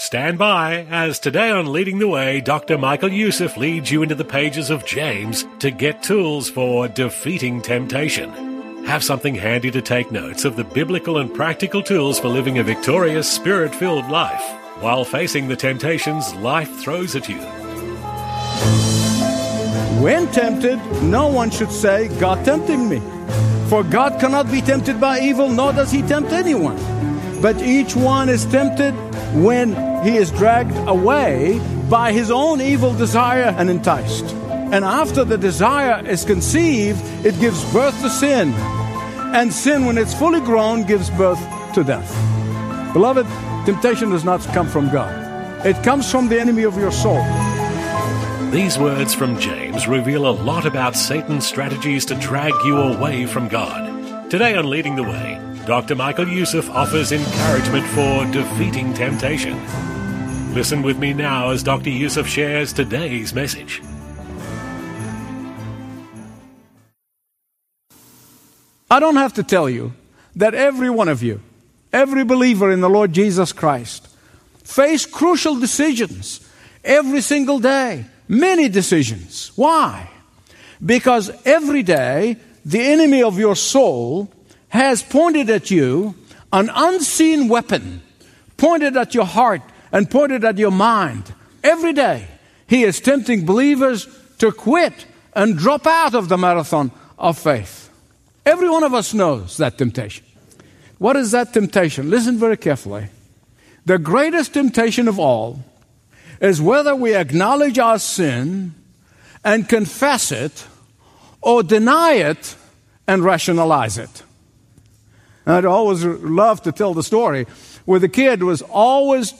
Stand by as today on Leading the Way, Dr. Michael Youssef leads you into the pages of James to get tools for defeating temptation. Have something handy to take notes of the biblical and practical tools for living a victorious, spirit filled life while facing the temptations life throws at you. When tempted, no one should say, God tempting me. For God cannot be tempted by evil, nor does he tempt anyone. But each one is tempted when he is dragged away by his own evil desire and enticed. And after the desire is conceived, it gives birth to sin. And sin, when it's fully grown, gives birth to death. Beloved, temptation does not come from God, it comes from the enemy of your soul. These words from James reveal a lot about Satan's strategies to drag you away from God. Today on Leading the Way, Dr. Michael Youssef offers encouragement for defeating temptation. Listen with me now as Dr. Youssef shares today's message. I don't have to tell you that every one of you, every believer in the Lord Jesus Christ, face crucial decisions every single day. Many decisions. Why? Because every day the enemy of your soul has pointed at you an unseen weapon, pointed at your heart and pointed at your mind. Every day he is tempting believers to quit and drop out of the marathon of faith. Every one of us knows that temptation. What is that temptation? Listen very carefully. The greatest temptation of all is whether we acknowledge our sin and confess it or deny it and rationalize it. And I'd always love to tell the story where the kid was always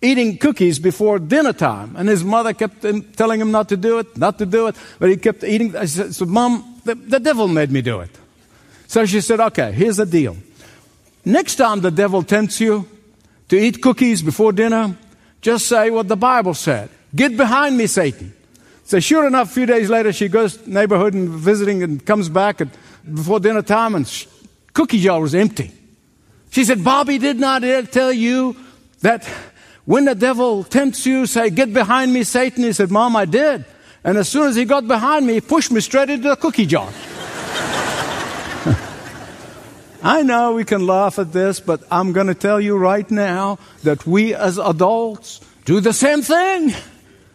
eating cookies before dinner time, and his mother kept telling him not to do it, not to do it, but he kept eating. I said, so, Mom, the, the devil made me do it. So she said, Okay, here's the deal. Next time the devil tempts you to eat cookies before dinner, just say what the Bible said. Get behind me, Satan. So sure enough, a few days later, she goes neighborhood and visiting and comes back at, before dinner time and sh- cookie jar was empty. She said, Bobby did not tell you that when the devil tempts you, say, get behind me, Satan. He said, Mom, I did. And as soon as he got behind me, he pushed me straight into the cookie jar. I know we can laugh at this, but I'm going to tell you right now that we as adults do the same thing.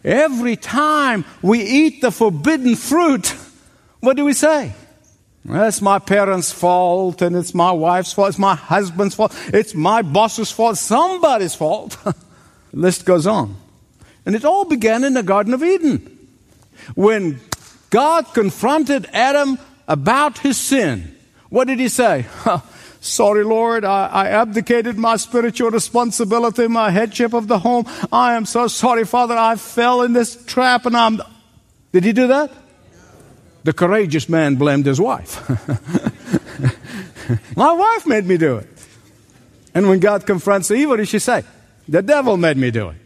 Every time we eat the forbidden fruit, what do we say? Well, it's my parents' fault, and it's my wife's fault, it's my husband's fault, it's my boss's fault, somebody's fault. the list goes on. And it all began in the Garden of Eden. When God confronted Adam about his sin, what did he say? Sorry, Lord, I, I, abdicated my spiritual responsibility, my headship of the home. I am so sorry, Father, I fell in this trap and I'm. Did he do that? The courageous man blamed his wife. my wife made me do it. And when God confronts Eve, what did she say? The devil made me do it.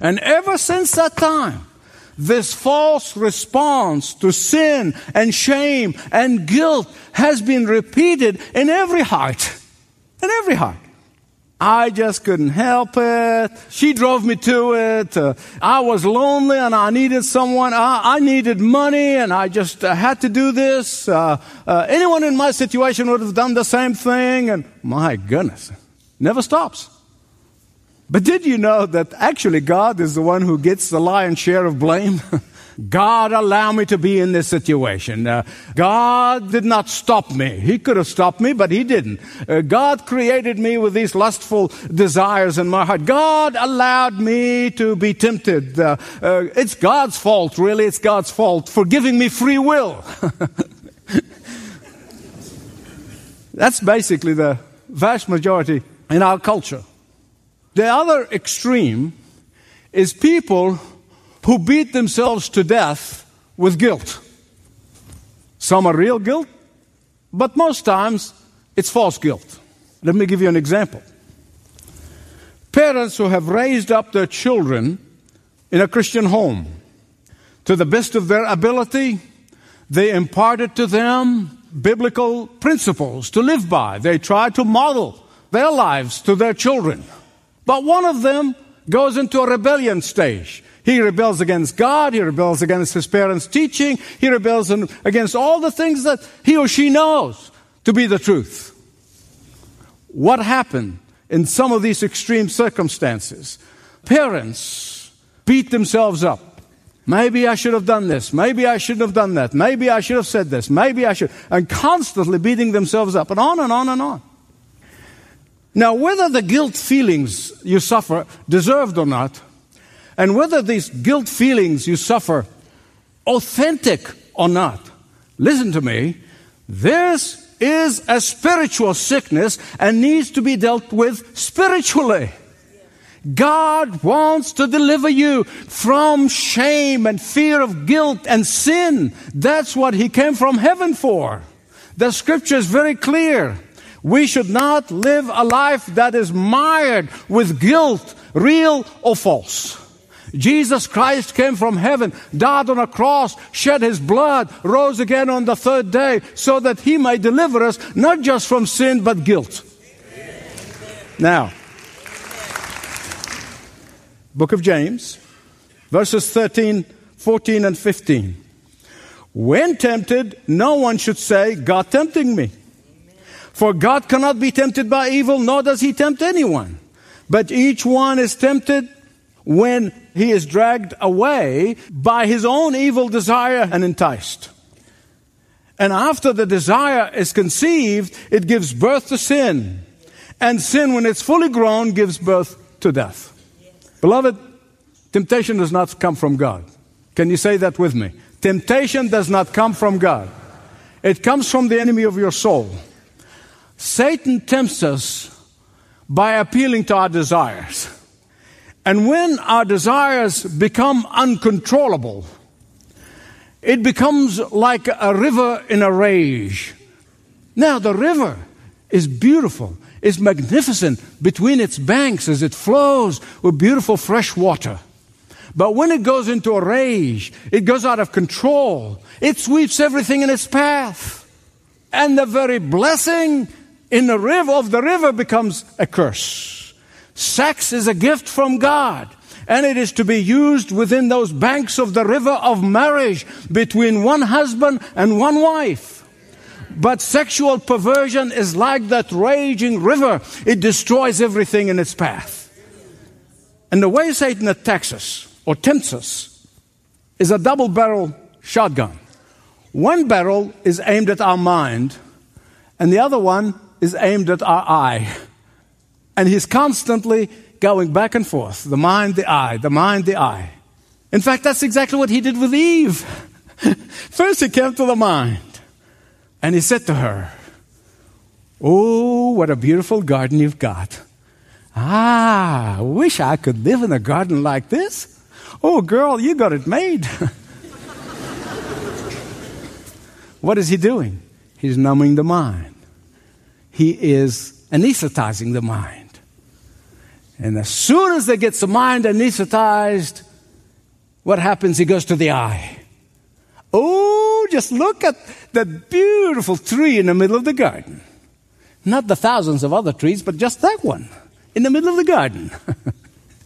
And ever since that time, this false response to sin and shame and guilt has been repeated in every heart. In every heart. I just couldn't help it. She drove me to it. Uh, I was lonely and I needed someone. I, I needed money and I just uh, had to do this. Uh, uh anyone in my situation would have done the same thing. And my goodness, never stops. But did you know that actually God is the one who gets the lion's share of blame? God allowed me to be in this situation. Uh, God did not stop me. He could have stopped me, but He didn't. Uh, God created me with these lustful desires in my heart. God allowed me to be tempted. Uh, uh it's God's fault, really. It's God's fault for giving me free will. That's basically the vast majority in our culture. The other extreme is people who beat themselves to death with guilt. Some are real guilt, but most times it's false guilt. Let me give you an example. Parents who have raised up their children in a Christian home, to the best of their ability, they imparted to them biblical principles to live by. They try to model their lives to their children. But one of them goes into a rebellion stage. He rebels against God, he rebels against his parents' teaching, he rebels against all the things that he or she knows to be the truth. What happened in some of these extreme circumstances? Parents beat themselves up. Maybe I should have done this. Maybe I shouldn't have done that. Maybe I should have said this. Maybe I should. And constantly beating themselves up and on and on and on. Now, whether the guilt feelings you suffer deserved or not, and whether these guilt feelings you suffer authentic or not, listen to me, this is a spiritual sickness and needs to be dealt with spiritually. God wants to deliver you from shame and fear of guilt and sin. That's what He came from heaven for. The scripture is very clear. We should not live a life that is mired with guilt, real or false. Jesus Christ came from heaven, died on a cross, shed his blood, rose again on the third day, so that he may deliver us not just from sin, but guilt. Now, book of James, verses 13, 14, and 15. When tempted, no one should say, God tempting me. For God cannot be tempted by evil, nor does he tempt anyone. But each one is tempted when he is dragged away by his own evil desire and enticed. And after the desire is conceived, it gives birth to sin. And sin, when it's fully grown, gives birth to death. Beloved, temptation does not come from God. Can you say that with me? Temptation does not come from God. It comes from the enemy of your soul. Satan tempts us by appealing to our desires. And when our desires become uncontrollable, it becomes like a river in a rage. Now, the river is beautiful, is magnificent between its banks as it flows with beautiful fresh water. But when it goes into a rage, it goes out of control. It sweeps everything in its path. And the very blessing in the river of the river becomes a curse. Sex is a gift from God. And it is to be used within those banks of the river of marriage between one husband and one wife. But sexual perversion is like that raging river. It destroys everything in its path. And the way Satan attacks us or tempts us is a double barrel shotgun. One barrel is aimed at our mind, and the other one is aimed at our eye. And he's constantly going back and forth the mind, the eye, the mind, the eye. In fact, that's exactly what he did with Eve. First, he came to the mind and he said to her, Oh, what a beautiful garden you've got. Ah, I wish I could live in a garden like this. Oh, girl, you got it made. what is he doing? He's numbing the mind he is anesthetizing the mind. And as soon as they get the mind anesthetized, what happens? He goes to the eye. Oh, just look at that beautiful tree in the middle of the garden. Not the thousands of other trees, but just that one in the middle of the garden.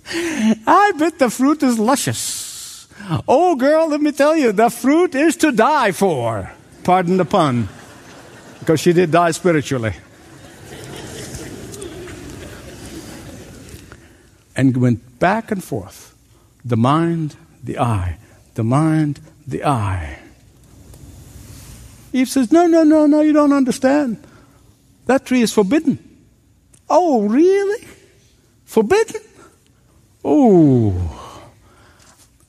I bet the fruit is luscious. Oh, girl, let me tell you, the fruit is to die for. Pardon the pun, because she did die spiritually. And went back and forth the mind, the eye, the mind, the eye. Eve says, No, no, no, no, you don't understand. That tree is forbidden. Oh, really? Forbidden? Oh,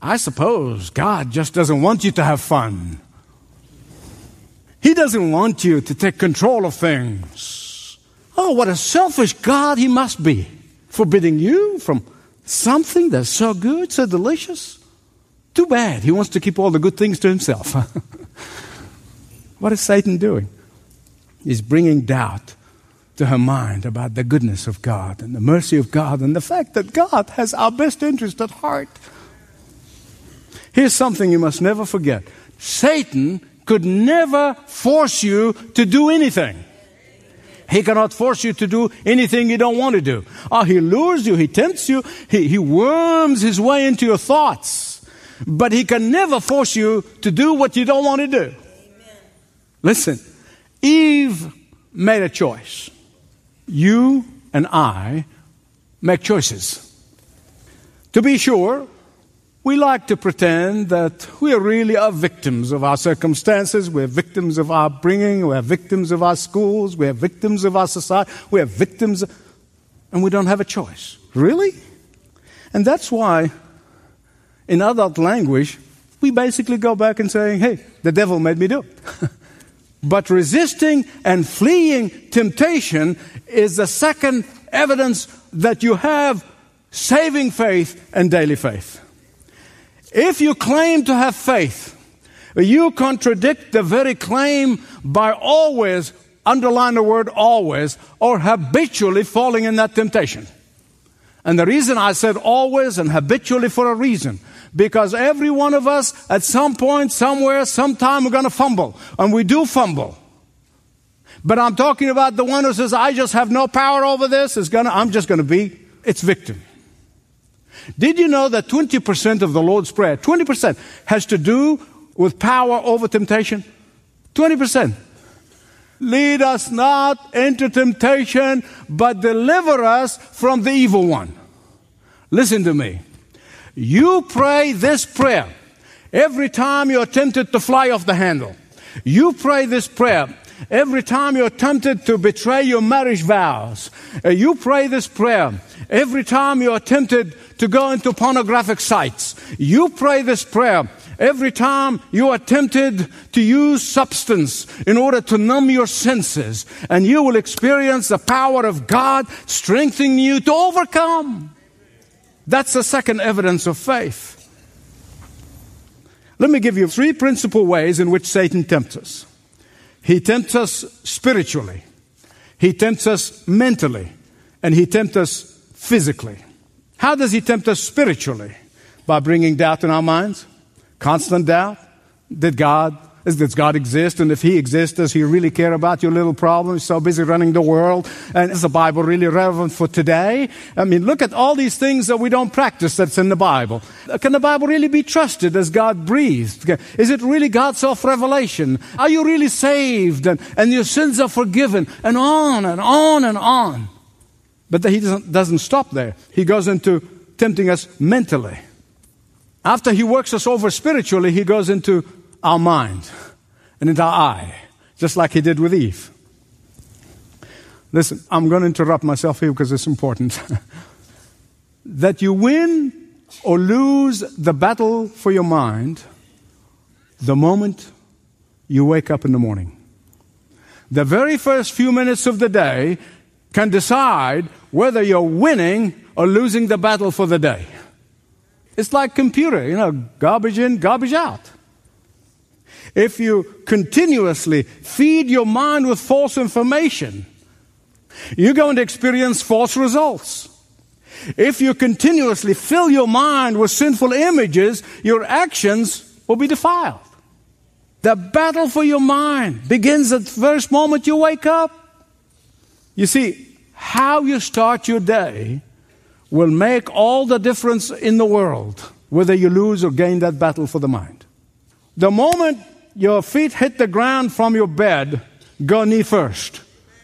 I suppose God just doesn't want you to have fun. He doesn't want you to take control of things. Oh, what a selfish God he must be, forbidding you from something that's so good, so delicious. Too bad. He wants to keep all the good things to himself. what is Satan doing? He's bringing doubt to her mind about the goodness of God and the mercy of God and the fact that God has our best interest at heart. Here's something you must never forget Satan could never force you to do anything. He cannot force you to do anything you don't want to do. Oh, he lures you, he tempts you, he, he worms his way into your thoughts. But he can never force you to do what you don't want to do. Amen. Listen, Eve made a choice. You and I make choices. To be sure, we like to pretend that we really are victims of our circumstances. We're victims of our bringing. We're victims of our schools. We're victims of our society. We're victims, and we don't have a choice. Really? And that's why, in adult language, we basically go back and say, hey, the devil made me do it. but resisting and fleeing temptation is the second evidence that you have saving faith and daily faith. If you claim to have faith, you contradict the very claim by always, underline the word always, or habitually falling in that temptation. And the reason I said always and habitually for a reason. Because every one of us, at some point, somewhere, sometime, we're going to fumble. And we do fumble. But I'm talking about the one who says, I just have no power over this. Is gonna, I'm just going to be its victim. Did you know that 20% of the Lord's Prayer, 20%, has to do with power over temptation? 20%. Lead us not into temptation, but deliver us from the evil one. Listen to me. You pray this prayer every time you're tempted to fly off the handle. You pray this prayer every time you're tempted to betray your marriage vows. Uh, you pray this prayer every time you're tempted to go into pornographic sites. You pray this prayer every time you are tempted to use substance in order to numb your senses, and you will experience the power of God strengthening you to overcome. That's the second evidence of faith. Let me give you three principal ways in which Satan tempts us. He tempts us spiritually, he tempts us mentally, and he tempts us physically. How does he tempt us spiritually? By bringing doubt in our minds, constant doubt. Did God does God exist? And if He exists, does He really care about your little problem? He's so busy running the world. And is the Bible really relevant for today? I mean, look at all these things that we don't practice that's in the Bible. Can the Bible really be trusted as God breathed? Is it really God's self revelation? Are you really saved? And, and your sins are forgiven? And on and on and on. But he doesn't, doesn't stop there. He goes into tempting us mentally. After he works us over spiritually, he goes into our mind and into our eye, just like he did with Eve. Listen, I'm going to interrupt myself here because it's important. that you win or lose the battle for your mind the moment you wake up in the morning. The very first few minutes of the day can decide whether you're winning or losing the battle for the day. It's like computer, you know, garbage in, garbage out. If you continuously feed your mind with false information, you're going to experience false results. If you continuously fill your mind with sinful images, your actions will be defiled. The battle for your mind begins at the first moment you wake up. You see, how you start your day will make all the difference in the world, whether you lose or gain that battle for the mind. The moment your feet hit the ground from your bed, go knee first.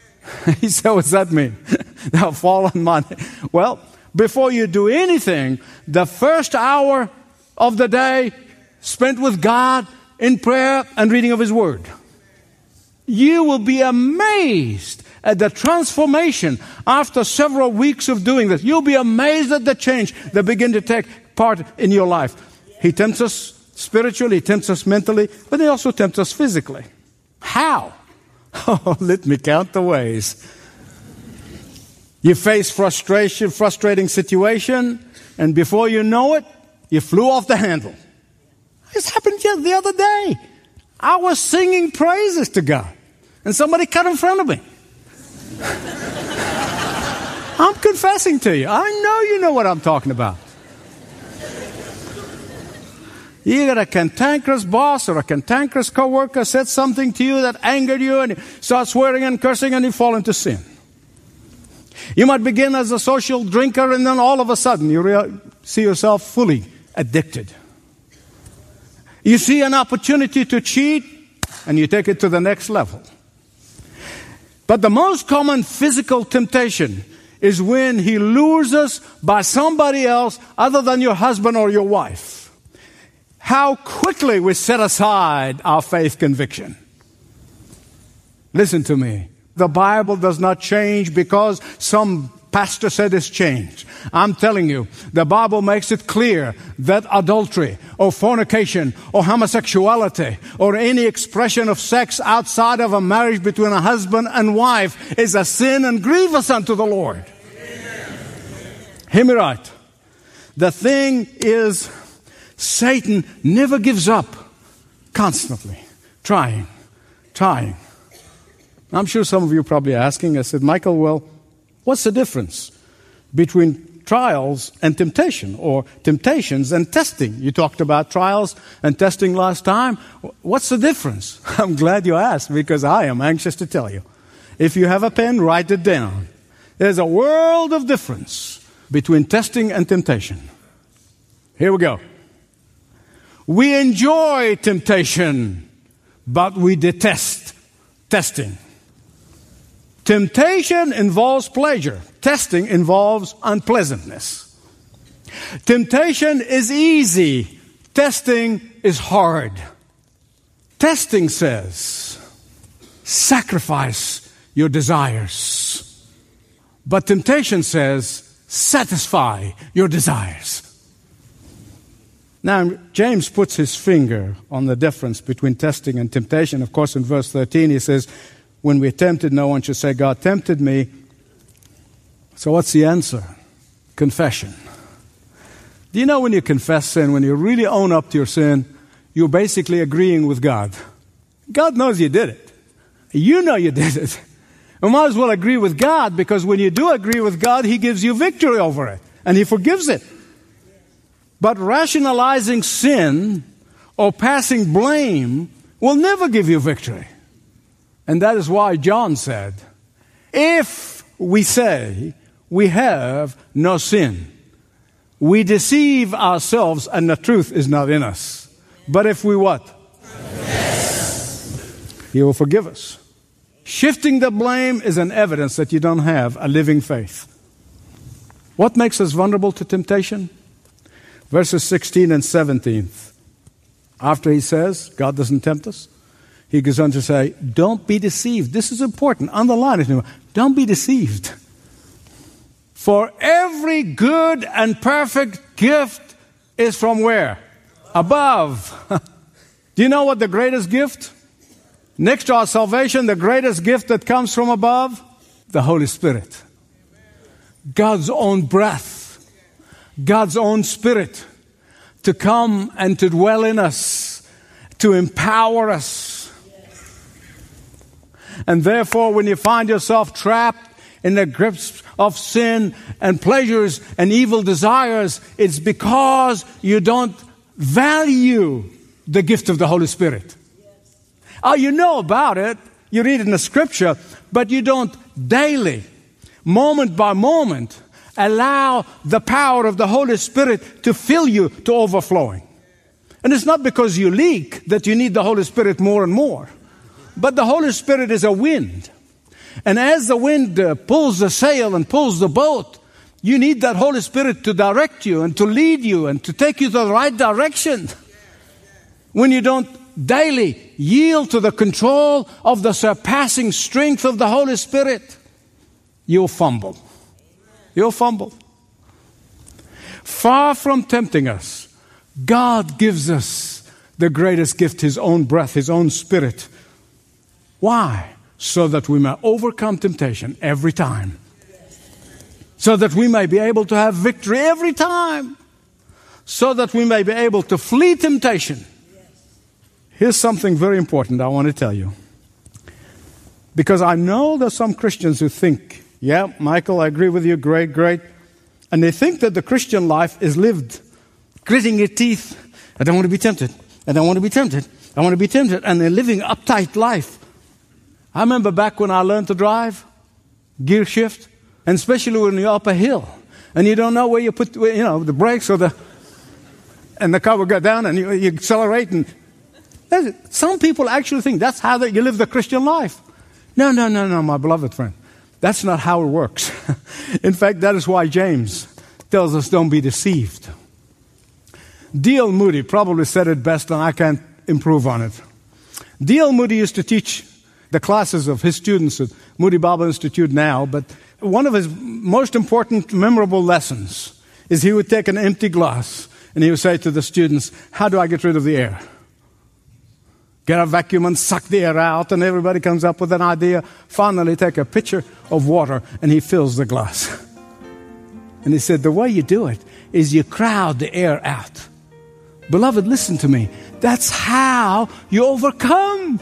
he said, What's that mean? They'll fall on my. Well, before you do anything, the first hour of the day spent with God in prayer and reading of His Word. You will be amazed at the transformation after several weeks of doing this. You'll be amazed at the change that begin to take part in your life. He tempts us spiritually, he tempts us mentally, but he also tempts us physically. How? Oh, let me count the ways. You face frustration, frustrating situation, and before you know it, you flew off the handle. This happened just the other day. I was singing praises to God, and somebody cut in front of me. I'm confessing to you. I know you know what I'm talking about. You got a cantankerous boss or a cantankerous coworker said something to you that angered you, and you start swearing and cursing, and you fall into sin. You might begin as a social drinker, and then all of a sudden you rea- see yourself fully addicted. You see an opportunity to cheat, and you take it to the next level. But the most common physical temptation is when he lures us by somebody else other than your husband or your wife. How quickly we set aside our faith conviction. Listen to me. The Bible does not change because some pastor said it's changed. I'm telling you, the Bible makes it clear that adultery or fornication or homosexuality or any expression of sex outside of a marriage between a husband and wife is a sin and grievous unto the Lord. Hear me right. The thing is, Satan never gives up, constantly trying, trying. I'm sure some of you are probably asking, I said, Michael, well, what's the difference between trials and temptation or temptations and testing? You talked about trials and testing last time. What's the difference? I'm glad you asked because I am anxious to tell you. If you have a pen, write it down. There's a world of difference between testing and temptation. Here we go. We enjoy temptation, but we detest testing. Temptation involves pleasure, testing involves unpleasantness. Temptation is easy, testing is hard. Testing says, sacrifice your desires. But temptation says, satisfy your desires. Now, James puts his finger on the difference between testing and temptation. Of course, in verse 13, he says, When we're tempted, no one should say, God tempted me. So, what's the answer? Confession. Do you know when you confess sin, when you really own up to your sin, you're basically agreeing with God? God knows you did it. You know you did it. We might as well agree with God because when you do agree with God, He gives you victory over it and He forgives it. But rationalizing sin or passing blame will never give you victory. And that is why John said, if we say we have no sin, we deceive ourselves and the truth is not in us. But if we what? Yes. He will forgive us. Shifting the blame is an evidence that you don't have a living faith. What makes us vulnerable to temptation? Verses 16 and 17. After he says, God doesn't tempt us, he goes on to say, Don't be deceived. This is important. Underline it. Don't be deceived. For every good and perfect gift is from where? Above. Do you know what the greatest gift? Next to our salvation, the greatest gift that comes from above, the Holy Spirit. God's own breath, God's own spirit to come and to dwell in us, to empower us. And therefore, when you find yourself trapped in the grips of sin and pleasures and evil desires, it's because you don't value the gift of the Holy Spirit. Oh, you know about it. You read it in the scripture, but you don't daily, moment by moment, allow the power of the Holy Spirit to fill you to overflowing. And it's not because you leak that you need the Holy Spirit more and more, but the Holy Spirit is a wind. And as the wind uh, pulls the sail and pulls the boat, you need that Holy Spirit to direct you and to lead you and to take you to the right direction. When you don't daily yield to the control of the surpassing strength of the Holy Spirit, you'll fumble. You'll fumble. Far from tempting us, God gives us the greatest gift, His own breath, His own spirit. Why? So that we may overcome temptation every time. so that we may be able to have victory every time, so that we may be able to flee temptation. Here's something very important I want to tell you. Because I know there's some Christians who think, yeah, Michael, I agree with you, great, great. And they think that the Christian life is lived gritting your teeth. I don't want to be tempted. I don't want to be tempted. I want to be tempted. And they're living uptight life. I remember back when I learned to drive, gear shift, and especially when you're up a hill and you don't know where you put, you know, the brakes or the, and the car will go down and you, you accelerate. And some people actually think that's how you live the Christian life. No, no, no, no, my beloved friend. That's not how it works. In fact, that is why James tells us don't be deceived. D.L. Moody probably said it best, and I can't improve on it. D.L. Moody used to teach the classes of his students at Moody Bible Institute now, but one of his most important, memorable lessons is he would take an empty glass and he would say to the students, How do I get rid of the air? Get a vacuum and suck the air out, and everybody comes up with an idea. Finally, take a pitcher of water and he fills the glass. And he said, The way you do it is you crowd the air out. Beloved, listen to me. That's how you overcome.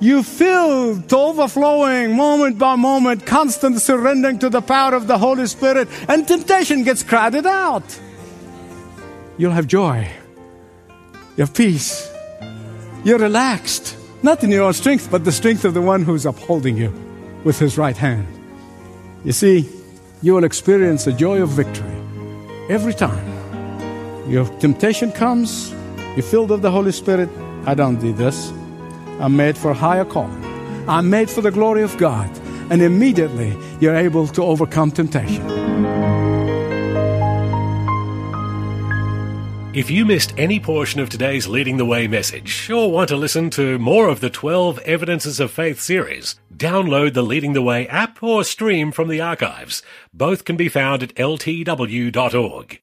You fill to overflowing, moment by moment, constant surrendering to the power of the Holy Spirit, and temptation gets crowded out. You'll have joy. You have peace. You're relaxed. Not in your own strength, but the strength of the one who's upholding you with his right hand. You see, you will experience the joy of victory every time. Your temptation comes, you're filled with the Holy Spirit. I don't do this. I'm made for a higher calling. I'm made for the glory of God. And immediately you're able to overcome temptation. If you missed any portion of today's Leading the Way message, or want to listen to more of the 12 Evidences of Faith series, download the Leading the Way app or stream from the archives. Both can be found at ltw.org.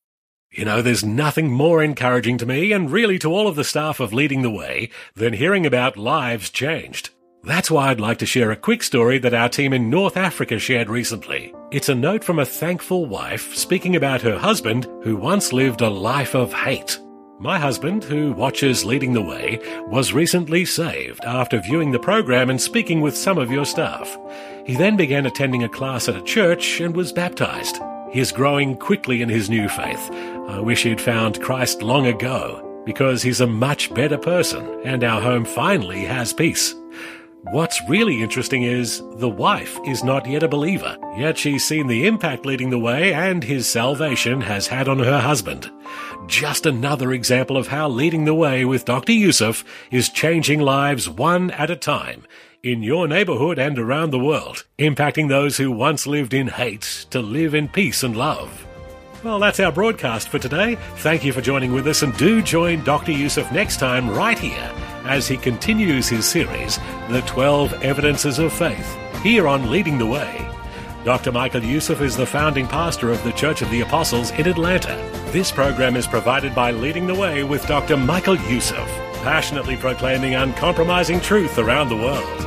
You know, there's nothing more encouraging to me and really to all of the staff of Leading the Way than hearing about lives changed. That's why I'd like to share a quick story that our team in North Africa shared recently. It's a note from a thankful wife speaking about her husband who once lived a life of hate. My husband, who watches Leading the Way, was recently saved after viewing the program and speaking with some of your staff. He then began attending a class at a church and was baptized. He is growing quickly in his new faith. I wish he'd found Christ long ago, because he's a much better person, and our home finally has peace. What's really interesting is the wife is not yet a believer, yet she's seen the impact leading the way and his salvation has had on her husband. Just another example of how leading the way with Dr. Youssef is changing lives one at a time in your neighborhood and around the world, impacting those who once lived in hate to live in peace and love. Well, that's our broadcast for today. Thank you for joining with us, and do join Dr. Youssef next time right here as he continues his series, The 12 Evidences of Faith, here on Leading the Way. Dr. Michael Youssef is the founding pastor of the Church of the Apostles in Atlanta. This program is provided by Leading the Way with Dr. Michael Youssef passionately proclaiming uncompromising truth around the world.